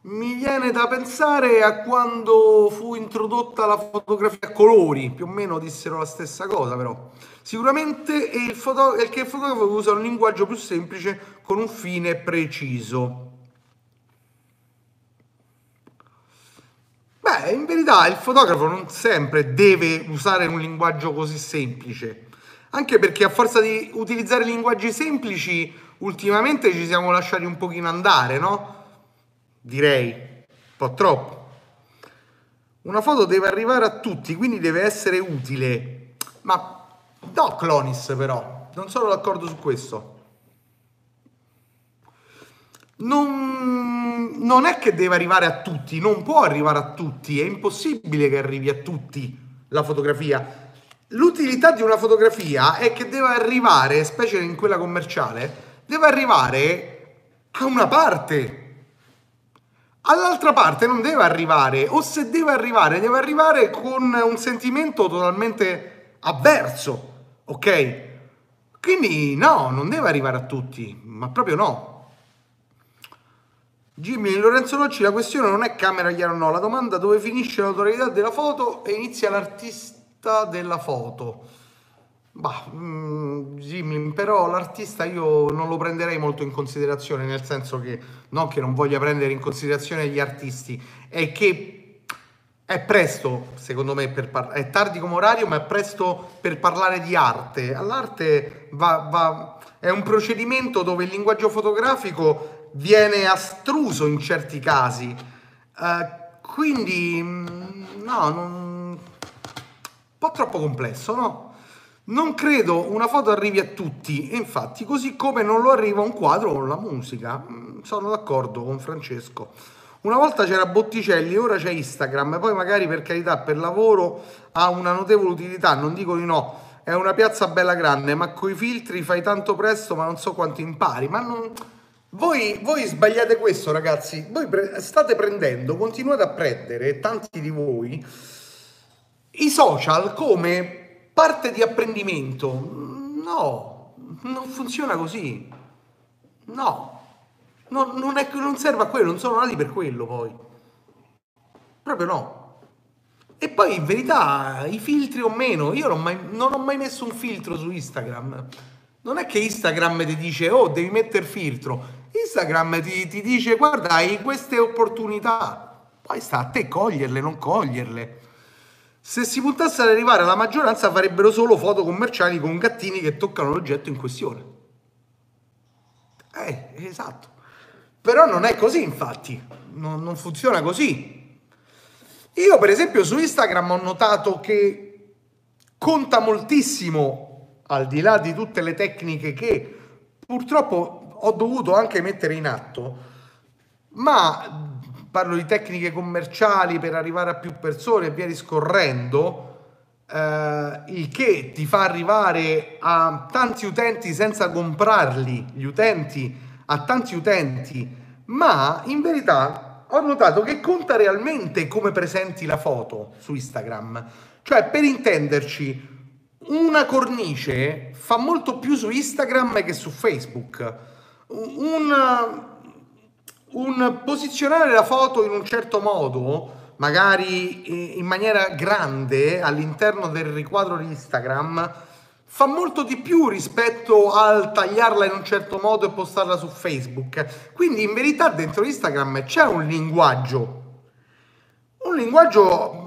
mi viene da pensare a quando fu introdotta la fotografia a colori, più o meno dissero la stessa cosa però. Sicuramente è, il foto- è che il fotografo usa un linguaggio più semplice con un fine preciso. Beh, in verità il fotografo non sempre deve usare un linguaggio così semplice, anche perché a forza di utilizzare linguaggi semplici ultimamente ci siamo lasciati un pochino andare, no? Direi un po' troppo. Una foto deve arrivare a tutti, quindi deve essere utile. Ma no, Clonis però, non sono d'accordo su questo. Non, non, è che deve arrivare a tutti, non può arrivare a tutti, è impossibile che arrivi a tutti la fotografia. L'utilità di una fotografia è che deve arrivare, specie in quella commerciale, deve arrivare a una parte all'altra parte non deve arrivare, o se deve arrivare, deve arrivare con un sentimento totalmente avverso, ok? Quindi no, non deve arrivare a tutti, ma proprio no. Jimmy Lorenzo Rocci, la questione non è camera chiaro o no, la domanda dove finisce l'autorità della foto e inizia l'artista della foto. Bah, mm, però l'artista io non lo prenderei molto in considerazione, nel senso che non che non voglia prendere in considerazione gli artisti, è che è presto, secondo me, per parlare, è tardi come orario, ma è presto per parlare di arte. All'arte va, va, è un procedimento dove il linguaggio fotografico viene astruso in certi casi. Uh, quindi, mm, no, non, un po' troppo complesso, no? Non credo una foto arrivi a tutti, e infatti, così come non lo arriva un quadro o la musica. Mm, sono d'accordo con Francesco. Una volta c'era Botticelli, ora c'è Instagram, poi magari per carità, per lavoro ha una notevole utilità, non dico di no, è una piazza bella grande, ma coi filtri fai tanto presto, ma non so quanto impari. Ma non... voi, voi sbagliate questo, ragazzi. Voi pre- state prendendo, continuate a prendere, tanti di voi, i social come parte di apprendimento. No, non funziona così. No, non, non, è, non serve a quello, non sono nati per quello poi. Proprio no. E poi in verità i filtri o meno, io non, mai, non ho mai messo un filtro su Instagram. Non è che Instagram ti dice oh devi mettere filtro. Instagram ti, ti dice guarda hai queste opportunità, poi sta a te coglierle, non coglierle. Se si puntasse ad arrivare alla maggioranza farebbero solo foto commerciali con gattini che toccano l'oggetto in questione. Eh, esatto. Però non è così, infatti, non, non funziona così. Io, per esempio, su Instagram ho notato che conta moltissimo, al di là di tutte le tecniche che purtroppo ho dovuto anche mettere in atto, ma parlo di tecniche commerciali per arrivare a più persone e via discorrendo, eh, il che ti fa arrivare a tanti utenti senza comprarli, gli utenti a tanti utenti, ma in verità ho notato che conta realmente come presenti la foto su Instagram. Cioè, per intenderci, una cornice fa molto più su Instagram che su Facebook. Un, un posizionare la foto in un certo modo, magari in maniera grande all'interno del riquadro di Instagram, fa molto di più rispetto al tagliarla in un certo modo e postarla su Facebook. Quindi in verità dentro Instagram c'è un linguaggio, un linguaggio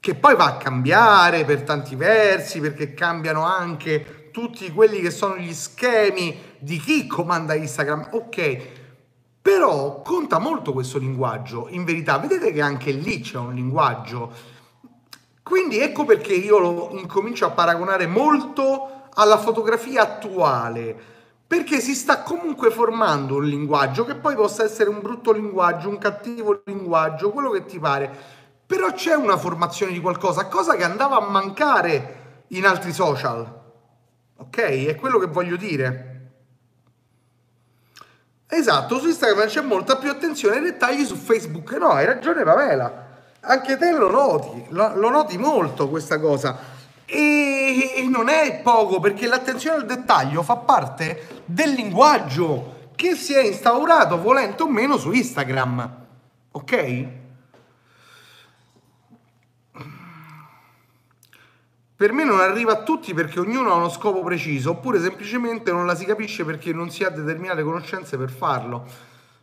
che poi va a cambiare per tanti versi, perché cambiano anche tutti quelli che sono gli schemi di chi comanda Instagram. Ok, però conta molto questo linguaggio, in verità, vedete che anche lì c'è un linguaggio. Quindi ecco perché io lo incomincio a paragonare molto alla fotografia attuale, perché si sta comunque formando un linguaggio che poi possa essere un brutto linguaggio, un cattivo linguaggio, quello che ti pare, però c'è una formazione di qualcosa, cosa che andava a mancare in altri social. Ok? È quello che voglio dire. Esatto, su Instagram c'è molta più attenzione ai dettagli, su Facebook no, hai ragione Pamela. Anche te lo noti, lo, lo noti molto questa cosa. E, e non è poco perché l'attenzione al dettaglio fa parte del linguaggio che si è instaurato volente o meno su Instagram. Ok? Per me non arriva a tutti perché ognuno ha uno scopo preciso, oppure semplicemente non la si capisce perché non si ha determinate conoscenze per farlo.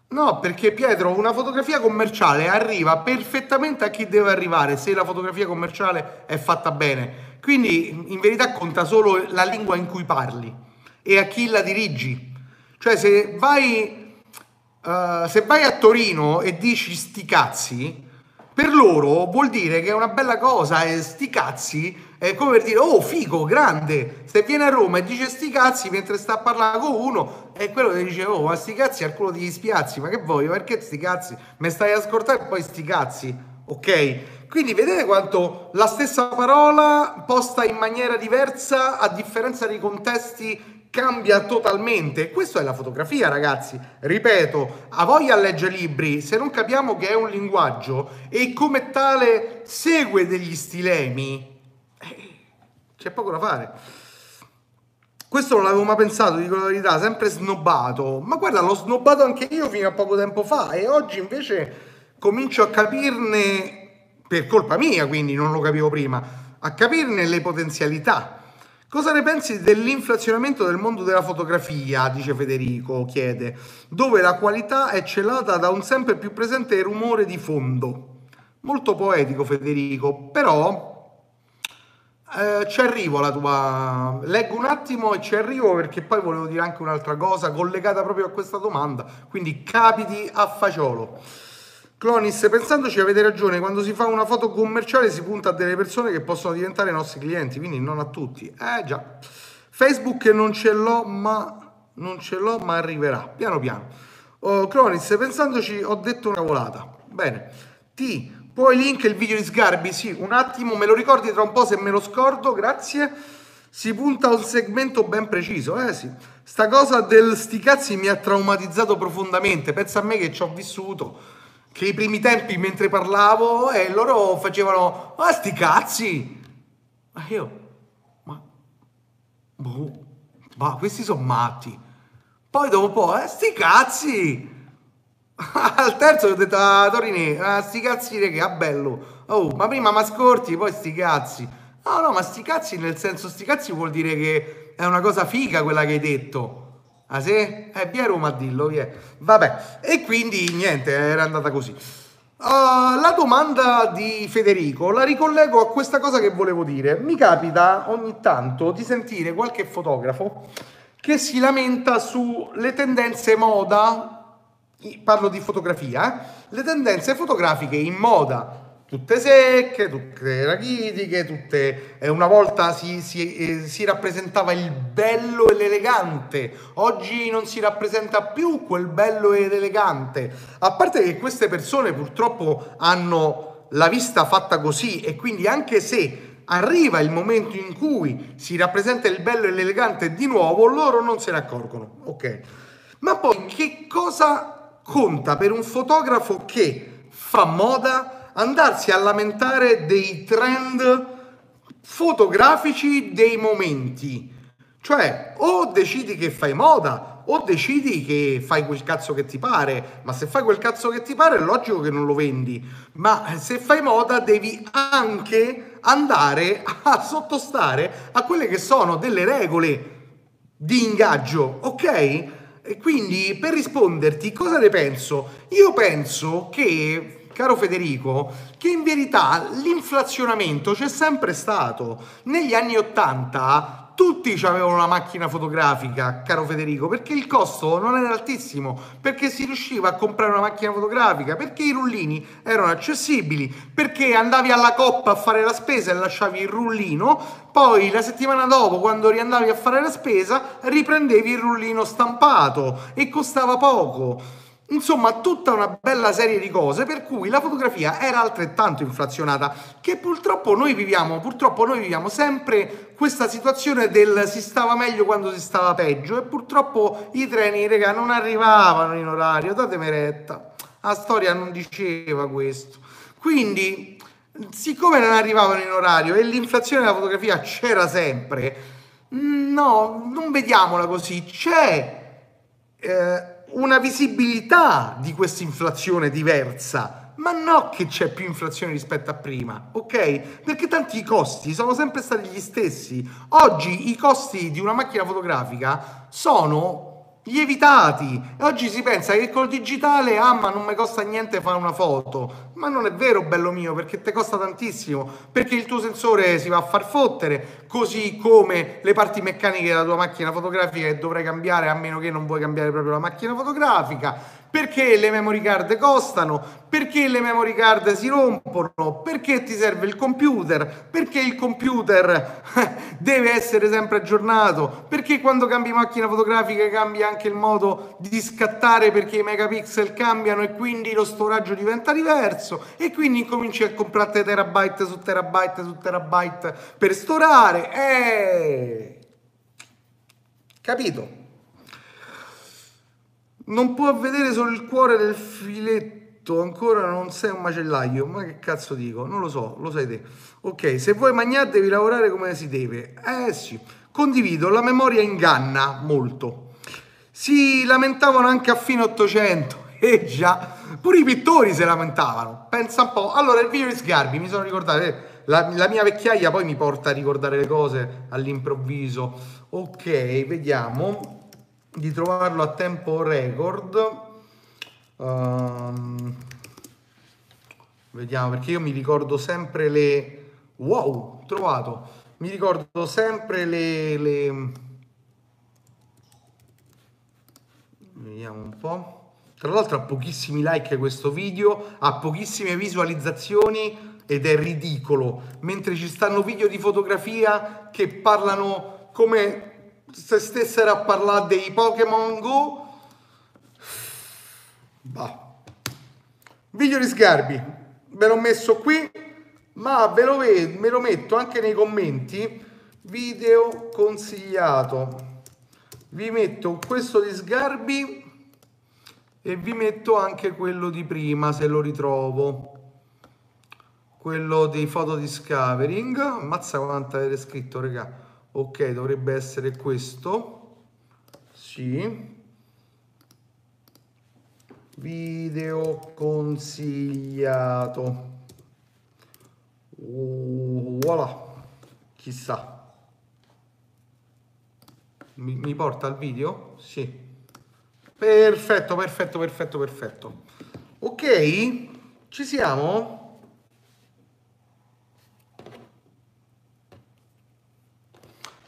No, perché Pietro, una fotografia commerciale arriva perfettamente a chi deve arrivare se la fotografia commerciale è fatta bene. Quindi in verità conta solo la lingua in cui parli e a chi la dirigi. Cioè se vai, uh, se vai a Torino e dici sti cazzi, per loro vuol dire che è una bella cosa e sti cazzi è come per dire, oh figo, grande, se viene a Roma e dice sti cazzi mentre sta a parlare con uno, è quello che dice, oh ma sti cazzi al culo di spiazzi, ma che vuoi, perché sti cazzi? Mi stai a ascoltare e poi sti cazzi, ok? Quindi vedete quanto la stessa parola posta in maniera diversa a differenza dei contesti cambia totalmente. Questa è la fotografia, ragazzi. Ripeto, a voglia a leggere libri, se non capiamo che è un linguaggio e come tale segue degli stilemi, c'è poco da fare. Questo non l'avevo mai pensato, dico la verità, sempre snobbato. Ma guarda, l'ho snobbato anche io fino a poco tempo fa e oggi invece comincio a capirne, per colpa mia, quindi non lo capivo prima, a capirne le potenzialità. Cosa ne pensi dell'inflazionamento del mondo della fotografia, dice Federico, chiede, dove la qualità è celata da un sempre più presente rumore di fondo. Molto poetico Federico, però eh, ci arrivo alla tua. Leggo un attimo e ci arrivo perché poi volevo dire anche un'altra cosa collegata proprio a questa domanda. Quindi capiti a fagiolo. Clonis, pensandoci avete ragione, quando si fa una foto commerciale si punta a delle persone che possono diventare i nostri clienti, quindi non a tutti. Eh già. Facebook non ce l'ho, ma non ce l'ho, ma arriverà piano piano. Oh, Clonis, pensandoci ho detto una volata. Bene. T poi link il video di Sgarbi, sì, un attimo, me lo ricordi tra un po' se me lo scordo, grazie. Si punta a un segmento ben preciso, eh sì. Sta cosa del sti cazzi mi ha traumatizzato profondamente, pensa a me che ci ho vissuto, che i primi tempi mentre parlavo e eh, loro facevano, ah sti cazzi! Ma io, ma, boh, ma questi sono matti. Poi dopo un eh, sti cazzi! Al terzo ho detto ah, Torini, ah, sti cazzi che ah bello. Oh, ma prima mi ascolti, poi sti cazzi. No, no, ma sti cazzi nel senso sti cazzi vuol dire che è una cosa figa quella che hai detto. Ah sì? Eh, via Roma a dillo, via. Vabbè, e quindi niente, era andata così. Uh, la domanda di Federico la ricollego a questa cosa che volevo dire. Mi capita ogni tanto di sentire qualche fotografo che si lamenta sulle tendenze moda, parlo di fotografia, eh? le tendenze fotografiche in moda tutte secche, tutte rachitiche, tutte... Eh, una volta si, si, eh, si, rappresentava il bello e l'elegante, oggi non si rappresenta più quel bello ed elegante. A parte che queste persone purtroppo hanno la vista fatta così e quindi anche se arriva il momento in cui si rappresenta il bello e l'elegante di nuovo, loro non se ne accorgono. Ok. Ma poi che cosa conta per un fotografo che fa moda? andarsi a lamentare dei trend fotografici dei momenti. Cioè, o decidi che fai moda, o decidi che fai quel cazzo che ti pare. Ma se fai quel cazzo che ti pare, è logico che non lo vendi. Ma se fai moda, devi anche andare a sottostare a quelle che sono delle regole di ingaggio, ok? Quindi per risponderti, cosa ne penso? Io penso che caro Federico, che in verità l'inflazionamento c'è sempre stato. Negli anni 80 tutti avevano una macchina fotografica, caro Federico, perché il costo non era altissimo, perché si riusciva a comprare una macchina fotografica, perché i rullini erano accessibili, perché andavi alla coppa a fare la spesa e lasciavi il rullino, poi la settimana dopo, quando riandavi a fare la spesa, riprendevi il rullino stampato e costava poco. Insomma, tutta una bella serie di cose per cui la fotografia era altrettanto inflazionata, che purtroppo noi viviamo, purtroppo noi viviamo sempre questa situazione del si stava meglio quando si stava peggio e purtroppo i treni, raga, non arrivavano in orario, datemi retta. La storia non diceva questo. Quindi, siccome non arrivavano in orario e l'inflazione della fotografia c'era sempre, no, non vediamola così, c'è... Eh, una visibilità di questa inflazione diversa, ma no che c'è più inflazione rispetto a prima, ok? Perché tanti costi sono sempre stati gli stessi. Oggi i costi di una macchina fotografica sono lievitati. Oggi si pensa che col digitale, ah ma non mi costa niente fare una foto. Ma non è vero, bello mio, perché ti costa tantissimo, perché il tuo sensore si va a far fottere, così come le parti meccaniche della tua macchina fotografica che dovrai cambiare a meno che non vuoi cambiare proprio la macchina fotografica perché le memory card costano, perché le memory card si rompono, perché ti serve il computer, perché il computer deve essere sempre aggiornato, perché quando cambi macchina fotografica cambia anche il modo di scattare perché i megapixel cambiano e quindi lo storaggio diventa diverso? E quindi cominci a comprare terabyte su terabyte su terabyte per storare. Eh... Capito? Non può vedere solo il cuore del filetto, ancora non sei un macellaio. Ma che cazzo dico? Non lo so, lo sai te. Ok, se vuoi mangiare devi lavorare come si deve. Eh sì. Condivido, la memoria inganna molto. Si lamentavano anche a fine 800. Eh già, pure i pittori si lamentavano. Pensa un po'. Allora, il video di Sgarbi, mi sono ricordato... Eh, la, la, mia vecchiaia poi mi porta a ricordare le cose all'improvviso. Ok, vediamo di trovarlo a tempo record. Um, vediamo perché io mi ricordo sempre le... Wow, trovato! Mi ricordo sempre le... le... Vediamo un po'. Tra l'altro ha pochissimi like questo video, ha pochissime visualizzazioni ed è ridicolo. Mentre ci stanno video di fotografia che parlano come se stessero a parlare dei Pokémon Go, bah. Video di Sgarbi, ve l'ho messo qui, ma ve lo, vedo, me lo metto anche nei commenti. Video consigliato. Vi metto questo di Sgarbi e vi metto anche quello di prima se lo ritrovo. Quello dei foto discovering. Ammazza quanto avete scritto, raga ok dovrebbe essere questo sì video consigliato voilà chissà Mi, mi porta al video? Sì. Perfetto, perfetto, perfetto, perfetto. Ok, ci siamo?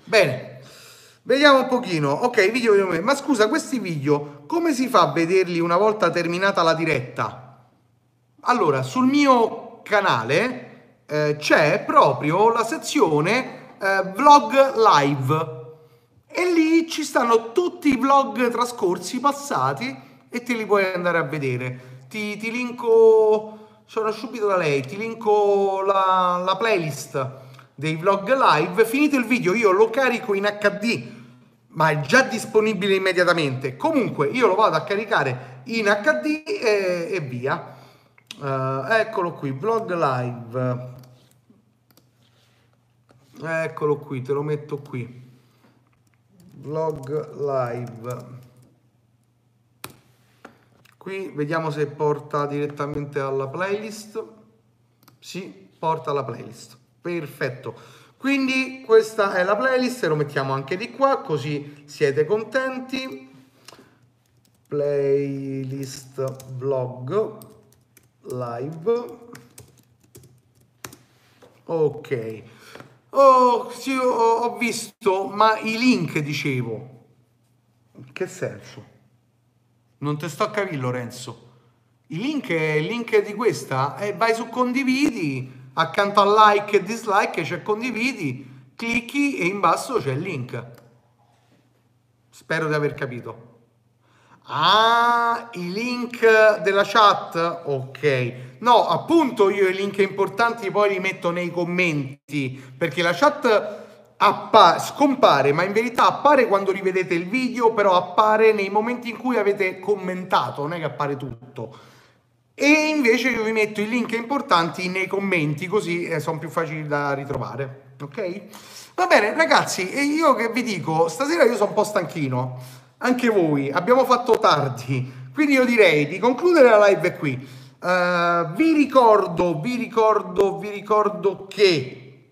Bene, vediamo un pochino. Ok, video, ma scusa, questi video come si fa a vederli una volta terminata la diretta? Allora, sul mio canale eh, c'è proprio la sezione eh, vlog live e lì ci stanno tutti i vlog trascorsi, passati e te li puoi andare a vedere. Ti, ti linko, sono subito da lei, ti linko la, la playlist dei vlog live. Finito il video io lo carico in HD, ma è già disponibile immediatamente. Comunque io lo vado a caricare in HD e, e via. Uh, eccolo qui, vlog live. Eccolo qui, te lo metto qui vlog live qui vediamo se porta direttamente alla playlist sì porta alla playlist perfetto quindi questa è la playlist lo mettiamo anche di qua così siete contenti playlist vlog live ok Oh, sì, ho, visto, ma i link dicevo. Che senso? Non te sto a capire, Lorenzo. Il link è il link di questa e vai su condividi, accanto al like e dislike c'è condividi, clicchi e in basso c'è il link. Spero di aver capito. Ah, i link della chat? Ok. No, appunto io i link importanti poi li metto nei commenti, perché la chat appa- scompare, ma in verità appare quando rivedete il video, però appare nei momenti in cui avete commentato, non è che appare tutto. E invece io vi metto i link importanti nei commenti, così eh, sono più facili da ritrovare. Ok? Va bene, ragazzi, e io che vi dico, stasera io sono un po' stanchino anche voi, abbiamo fatto tardi, quindi io direi di concludere la live qui. Uh, vi ricordo, vi ricordo, vi ricordo che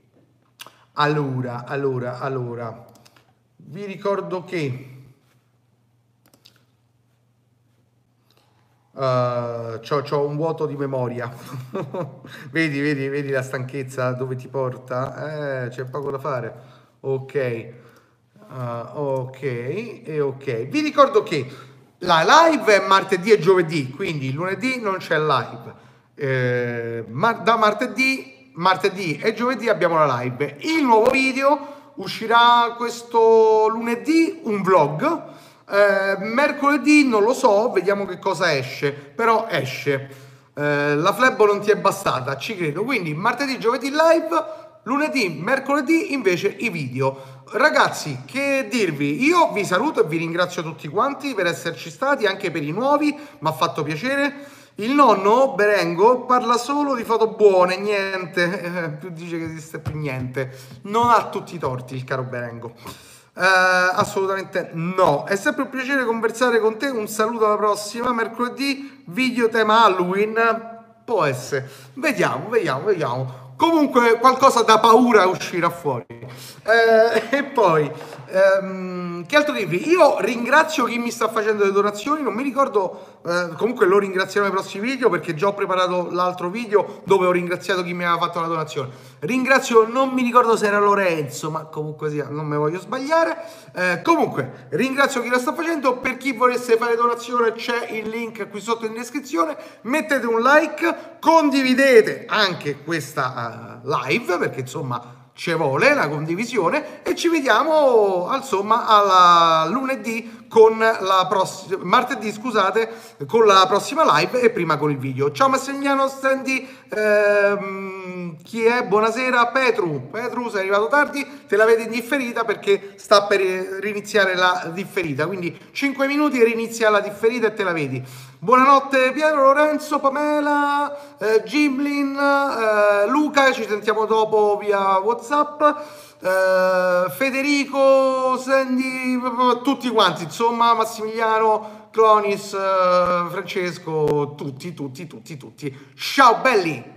allora, allora, allora, vi ricordo che Uh, c'ho, un vuoto di memoria. vedi, vedi, vedi la stanchezza dove ti porta? Eh, c'è poco da fare. Ok. Uh, ok, e ok. Vi ricordo che la live è martedì e giovedì, quindi lunedì non c'è live. Eh, ma da martedì, martedì e giovedì abbiamo la live. Il nuovo video uscirà questo lunedì, un vlog. Eh, mercoledì non lo so, vediamo che cosa esce, però esce. Eh, la flebo non ti è bastata, ci credo. Quindi martedì, giovedì live, lunedì, mercoledì invece i video. Ragazzi, che dirvi? Io vi saluto e vi ringrazio tutti quanti per esserci stati, anche per i nuovi, mi ha fatto piacere. Il nonno Berengo parla solo di foto buone, niente, più dice che esiste più niente. Non ha tutti i torti il caro Berengo. Eh, assolutamente no. È sempre un piacere conversare con te. Un saluto alla prossima. Mercoledì, video tema Halloween. Può essere. Vediamo, vediamo, vediamo. Comunque qualcosa da paura uscirà fuori. Eh, e poi, ehm, che altro dirvi? Io ringrazio chi mi sta facendo le donazioni, non mi ricordo, eh, comunque lo ringrazierò nei prossimi video perché già ho preparato l'altro video dove ho ringraziato chi mi aveva fatto la donazione. Ringrazio, non mi ricordo se era Lorenzo, ma comunque sia, non me voglio sbagliare. Eh, comunque, ringrazio chi lo sta facendo, per chi volesse fare donazione c'è il link qui sotto in descrizione, mettete un like, condividete anche questa live perché insomma ci vuole la condivisione e ci vediamo insomma alla lunedì con la prossima martedì scusate con la prossima live e prima con il video. Ciao Massimiliano Stendi ehm, chi è? Buonasera Petru. Petru sei arrivato tardi te la vedi in differita perché sta per riniziare la differita quindi 5 minuti e rinizia la differita e te la vedi buonanotte Piero Lorenzo Pamela eh, Gimlin eh, Luca ci sentiamo dopo via Whatsapp eh, Federico, Sandy, tutti quanti, insomma, Massimiliano, Clonis, eh, Francesco, tutti, tutti, tutti, tutti. Ciao belli!